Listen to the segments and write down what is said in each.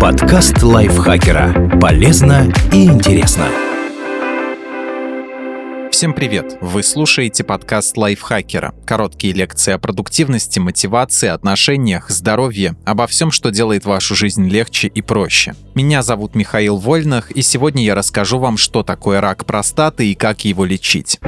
Подкаст лайфхакера. Полезно и интересно. Всем привет! Вы слушаете подкаст лайфхакера. Короткие лекции о продуктивности, мотивации, отношениях, здоровье, обо всем, что делает вашу жизнь легче и проще. Меня зовут Михаил Вольных, и сегодня я расскажу вам, что такое рак простаты и как его лечить.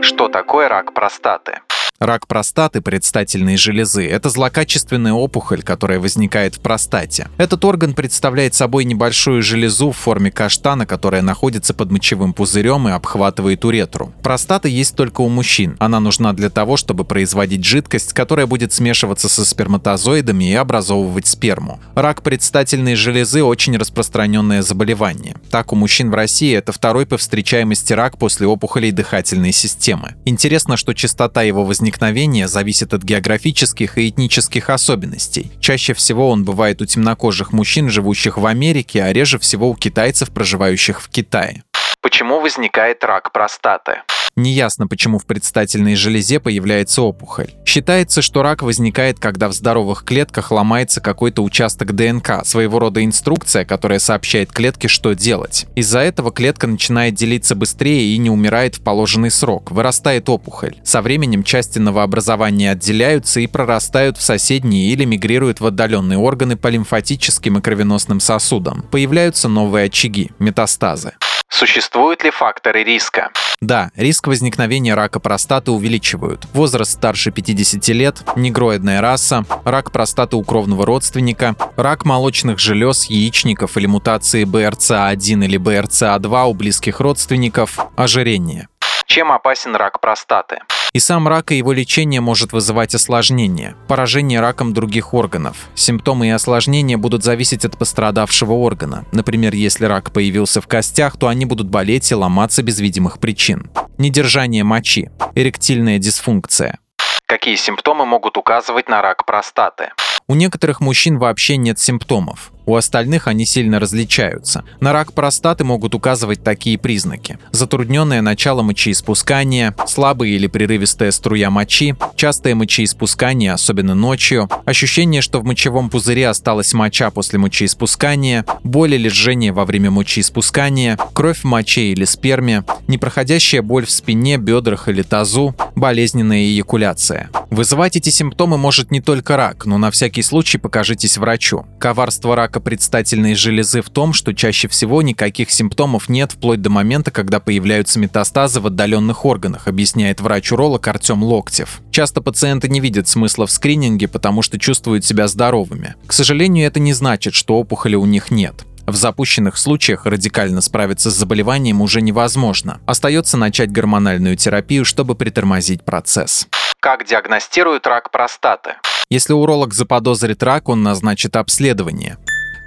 Что такое рак простаты? Рак простаты предстательной железы – это злокачественная опухоль, которая возникает в простате. Этот орган представляет собой небольшую железу в форме каштана, которая находится под мочевым пузырем и обхватывает уретру. Простата есть только у мужчин. Она нужна для того, чтобы производить жидкость, которая будет смешиваться со сперматозоидами и образовывать сперму. Рак предстательной железы – очень распространенное заболевание. Так, у мужчин в России это второй по встречаемости рак после опухолей дыхательной системы. Интересно, что частота его возникновения возникновения зависит от географических и этнических особенностей. Чаще всего он бывает у темнокожих мужчин, живущих в Америке, а реже всего у китайцев, проживающих в Китае. Почему возникает рак простаты? Неясно, почему в предстательной железе появляется опухоль. Считается, что рак возникает, когда в здоровых клетках ломается какой-то участок ДНК, своего рода инструкция, которая сообщает клетке, что делать. Из-за этого клетка начинает делиться быстрее и не умирает в положенный срок, вырастает опухоль. Со временем части новообразования отделяются и прорастают в соседние или мигрируют в отдаленные органы по лимфатическим и кровеносным сосудам. Появляются новые очаги – метастазы. Существуют ли факторы риска? Да, риск возникновения рака простаты увеличивают. Возраст старше 50 лет, негроидная раса, рак простаты у кровного родственника, рак молочных желез, яичников или мутации БРЦА1 или БРЦА2 у близких родственников, ожирение. Чем опасен рак простаты? И сам рак и его лечение может вызывать осложнения, поражение раком других органов. Симптомы и осложнения будут зависеть от пострадавшего органа. Например, если рак появился в костях, то они будут болеть и ломаться без видимых причин. Недержание мочи, эректильная дисфункция. Какие симптомы могут указывать на рак простаты? У некоторых мужчин вообще нет симптомов. У остальных они сильно различаются. На рак простаты могут указывать такие признаки. Затрудненное начало мочеиспускания, слабая или прерывистая струя мочи, частое мочеиспускание, особенно ночью, ощущение, что в мочевом пузыре осталась моча после мочеиспускания, боль или жжение во время мочеиспускания, кровь в моче или сперме, непроходящая боль в спине, бедрах или тазу, болезненная эякуляция. Вызывать эти симптомы может не только рак, но на всякий случай покажитесь врачу. Коварство рака предстательной железы в том, что чаще всего никаких симптомов нет вплоть до момента, когда появляются метастазы в отдаленных органах, объясняет врач-уролог Артем Локтев. Часто пациенты не видят смысла в скрининге, потому что чувствуют себя здоровыми. К сожалению, это не значит, что опухоли у них нет. В запущенных случаях радикально справиться с заболеванием уже невозможно. Остается начать гормональную терапию, чтобы притормозить процесс. Как диагностируют рак простаты? Если уролог заподозрит рак, он назначит обследование.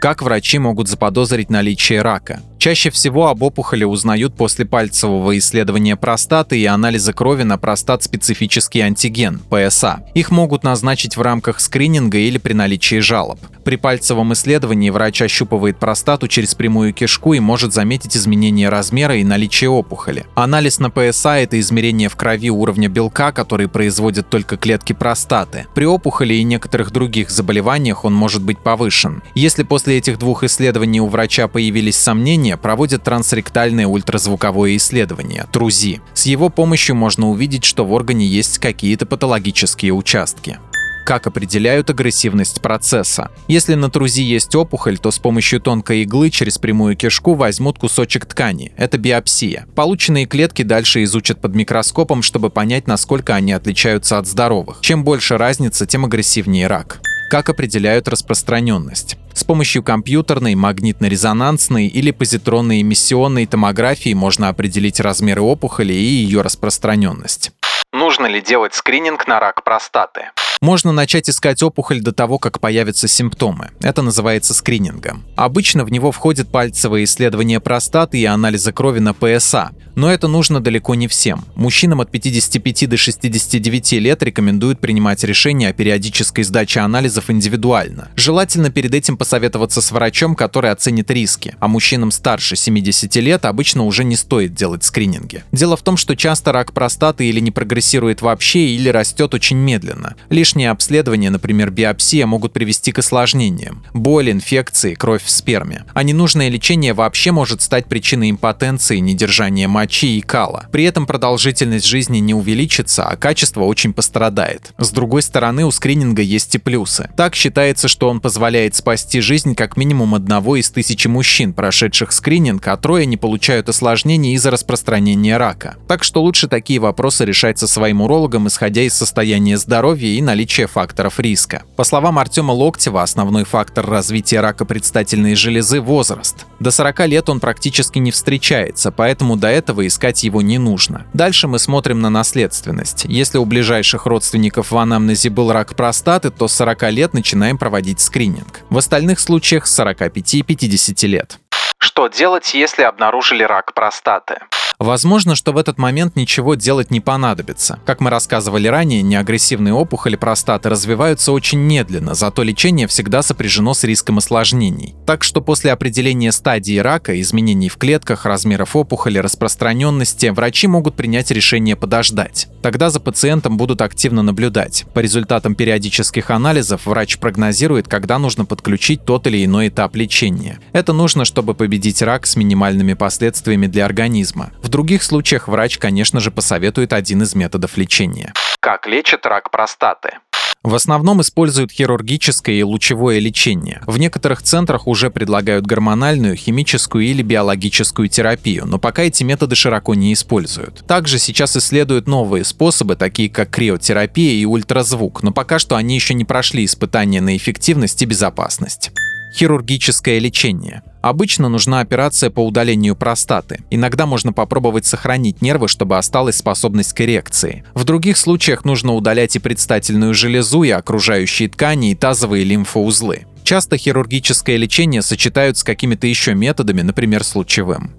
Как врачи могут заподозрить наличие рака? Чаще всего об опухоли узнают после пальцевого исследования простаты и анализа крови на простат-специфический антиген – ПСА. Их могут назначить в рамках скрининга или при наличии жалоб. При пальцевом исследовании врач ощупывает простату через прямую кишку и может заметить изменение размера и наличие опухоли. Анализ на ПСА – это измерение в крови уровня белка, который производят только клетки простаты. При опухоли и некоторых других заболеваниях он может быть повышен. Если после этих двух исследований у врача появились сомнения, проводят трансректальное ультразвуковое исследование – ТРУЗИ. С его помощью можно увидеть, что в органе есть какие-то патологические участки как определяют агрессивность процесса. Если на трузи есть опухоль, то с помощью тонкой иглы через прямую кишку возьмут кусочек ткани. Это биопсия. Полученные клетки дальше изучат под микроскопом, чтобы понять, насколько они отличаются от здоровых. Чем больше разница, тем агрессивнее рак. Как определяют распространенность? С помощью компьютерной, магнитно-резонансной или позитронной эмиссионной томографии можно определить размеры опухоли и ее распространенность. Нужно ли делать скрининг на рак простаты? Можно начать искать опухоль до того, как появятся симптомы. Это называется скринингом. Обычно в него входит пальцевое исследование простаты и анализа крови на ПСА. Но это нужно далеко не всем. Мужчинам от 55 до 69 лет рекомендуют принимать решение о периодической сдаче анализов индивидуально. Желательно перед этим посоветоваться с врачом, который оценит риски. А мужчинам старше 70 лет обычно уже не стоит делать скрининги. Дело в том, что часто рак простаты или не прогрессирует вообще, или растет очень медленно. Лишь Лишние обследования, например, биопсия, могут привести к осложнениям. Боль, инфекции, кровь в сперме. А ненужное лечение вообще может стать причиной импотенции, недержания мочи и кала. При этом продолжительность жизни не увеличится, а качество очень пострадает. С другой стороны, у скрининга есть и плюсы. Так считается, что он позволяет спасти жизнь как минимум одного из тысячи мужчин, прошедших скрининг, а трое не получают осложнений из-за распространения рака. Так что лучше такие вопросы решать со своим урологом, исходя из состояния здоровья и наличия факторов риска. По словам Артема Локтева, основной фактор развития рака предстательной железы – возраст. До 40 лет он практически не встречается, поэтому до этого искать его не нужно. Дальше мы смотрим на наследственность. Если у ближайших родственников в анамнезе был рак простаты, то с 40 лет начинаем проводить скрининг. В остальных случаях с 45 и 50 лет. Что делать, если обнаружили рак простаты? Возможно, что в этот момент ничего делать не понадобится. Как мы рассказывали ранее, неагрессивные опухоли простаты развиваются очень медленно, зато лечение всегда сопряжено с риском осложнений. Так что после определения стадии рака, изменений в клетках, размеров опухоли, распространенности, врачи могут принять решение подождать. Тогда за пациентом будут активно наблюдать. По результатам периодических анализов врач прогнозирует, когда нужно подключить тот или иной этап лечения. Это нужно, чтобы победить рак с минимальными последствиями для организма. В других случаях врач, конечно же, посоветует один из методов лечения. Как лечат рак простаты? В основном используют хирургическое и лучевое лечение. В некоторых центрах уже предлагают гормональную, химическую или биологическую терапию, но пока эти методы широко не используют. Также сейчас исследуют новые способы, такие как криотерапия и ультразвук, но пока что они еще не прошли испытания на эффективность и безопасность. Хирургическое лечение. Обычно нужна операция по удалению простаты. Иногда можно попробовать сохранить нервы, чтобы осталась способность к эрекции. В других случаях нужно удалять и предстательную железу, и окружающие ткани, и тазовые лимфоузлы. Часто хирургическое лечение сочетают с какими-то еще методами, например, с лучевым.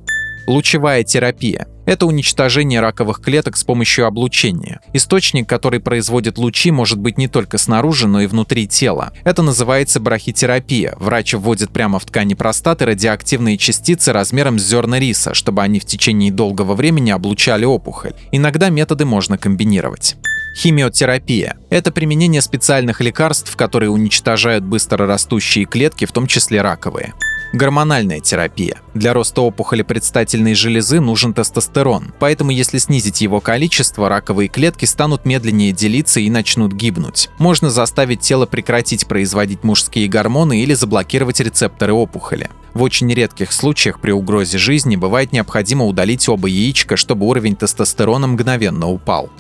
Лучевая терапия – это уничтожение раковых клеток с помощью облучения. Источник, который производит лучи, может быть не только снаружи, но и внутри тела. Это называется брахитерапия. Врач вводит прямо в ткани простаты радиоактивные частицы размером с зерна риса, чтобы они в течение долгого времени облучали опухоль. Иногда методы можно комбинировать. Химиотерапия – это применение специальных лекарств, которые уничтожают быстро растущие клетки, в том числе раковые. Гормональная терапия. Для роста опухоли предстательной железы нужен тестостерон, поэтому если снизить его количество, раковые клетки станут медленнее делиться и начнут гибнуть. Можно заставить тело прекратить производить мужские гормоны или заблокировать рецепторы опухоли. В очень редких случаях при угрозе жизни бывает необходимо удалить оба яичка, чтобы уровень тестостерона мгновенно упал.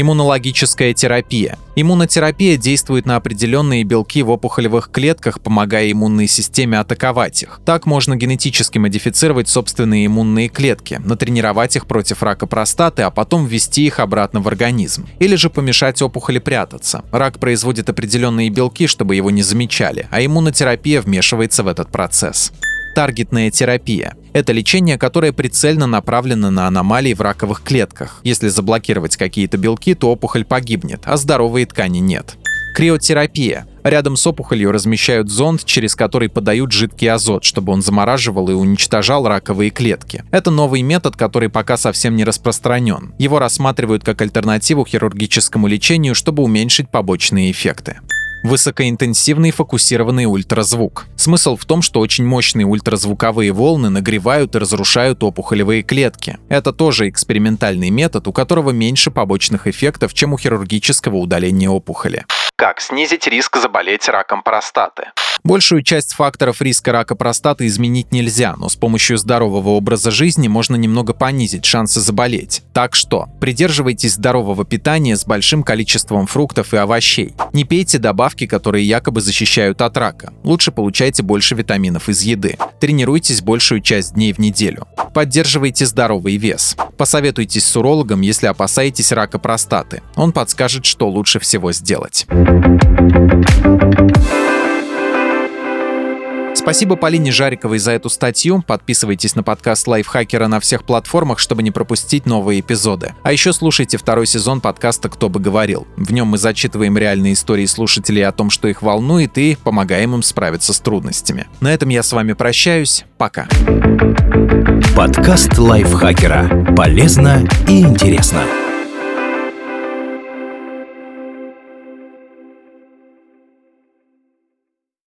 Иммунологическая терапия. Иммунотерапия действует на определенные белки в опухолевых клетках, помогая иммунной системе атаковать их. Так можно генетически модифицировать собственные иммунные клетки, натренировать их против рака простаты, а потом ввести их обратно в организм. Или же помешать опухоли прятаться. Рак производит определенные белки, чтобы его не замечали, а иммунотерапия вмешивается в этот процесс таргетная терапия. Это лечение, которое прицельно направлено на аномалии в раковых клетках. Если заблокировать какие-то белки, то опухоль погибнет, а здоровые ткани нет. Криотерапия. Рядом с опухолью размещают зонд, через который подают жидкий азот, чтобы он замораживал и уничтожал раковые клетки. Это новый метод, который пока совсем не распространен. Его рассматривают как альтернативу хирургическому лечению, чтобы уменьшить побочные эффекты. Высокоинтенсивный фокусированный ультразвук. Смысл в том, что очень мощные ультразвуковые волны нагревают и разрушают опухолевые клетки. Это тоже экспериментальный метод, у которого меньше побочных эффектов, чем у хирургического удаления опухоли. Как снизить риск заболеть раком простаты? Большую часть факторов риска рака простаты изменить нельзя, но с помощью здорового образа жизни можно немного понизить шансы заболеть. Так что, придерживайтесь здорового питания с большим количеством фруктов и овощей. Не пейте добавки, которые якобы защищают от рака. Лучше получайте больше витаминов из еды. Тренируйтесь большую часть дней в неделю. Поддерживайте здоровый вес. Посоветуйтесь с урологом, если опасаетесь рака простаты. Он подскажет, что лучше всего сделать. Спасибо Полине Жариковой за эту статью. Подписывайтесь на подкаст Лайфхакера на всех платформах, чтобы не пропустить новые эпизоды. А еще слушайте второй сезон подкаста «Кто бы говорил». В нем мы зачитываем реальные истории слушателей о том, что их волнует, и помогаем им справиться с трудностями. На этом я с вами прощаюсь. Пока. Подкаст Лайфхакера. Полезно и интересно.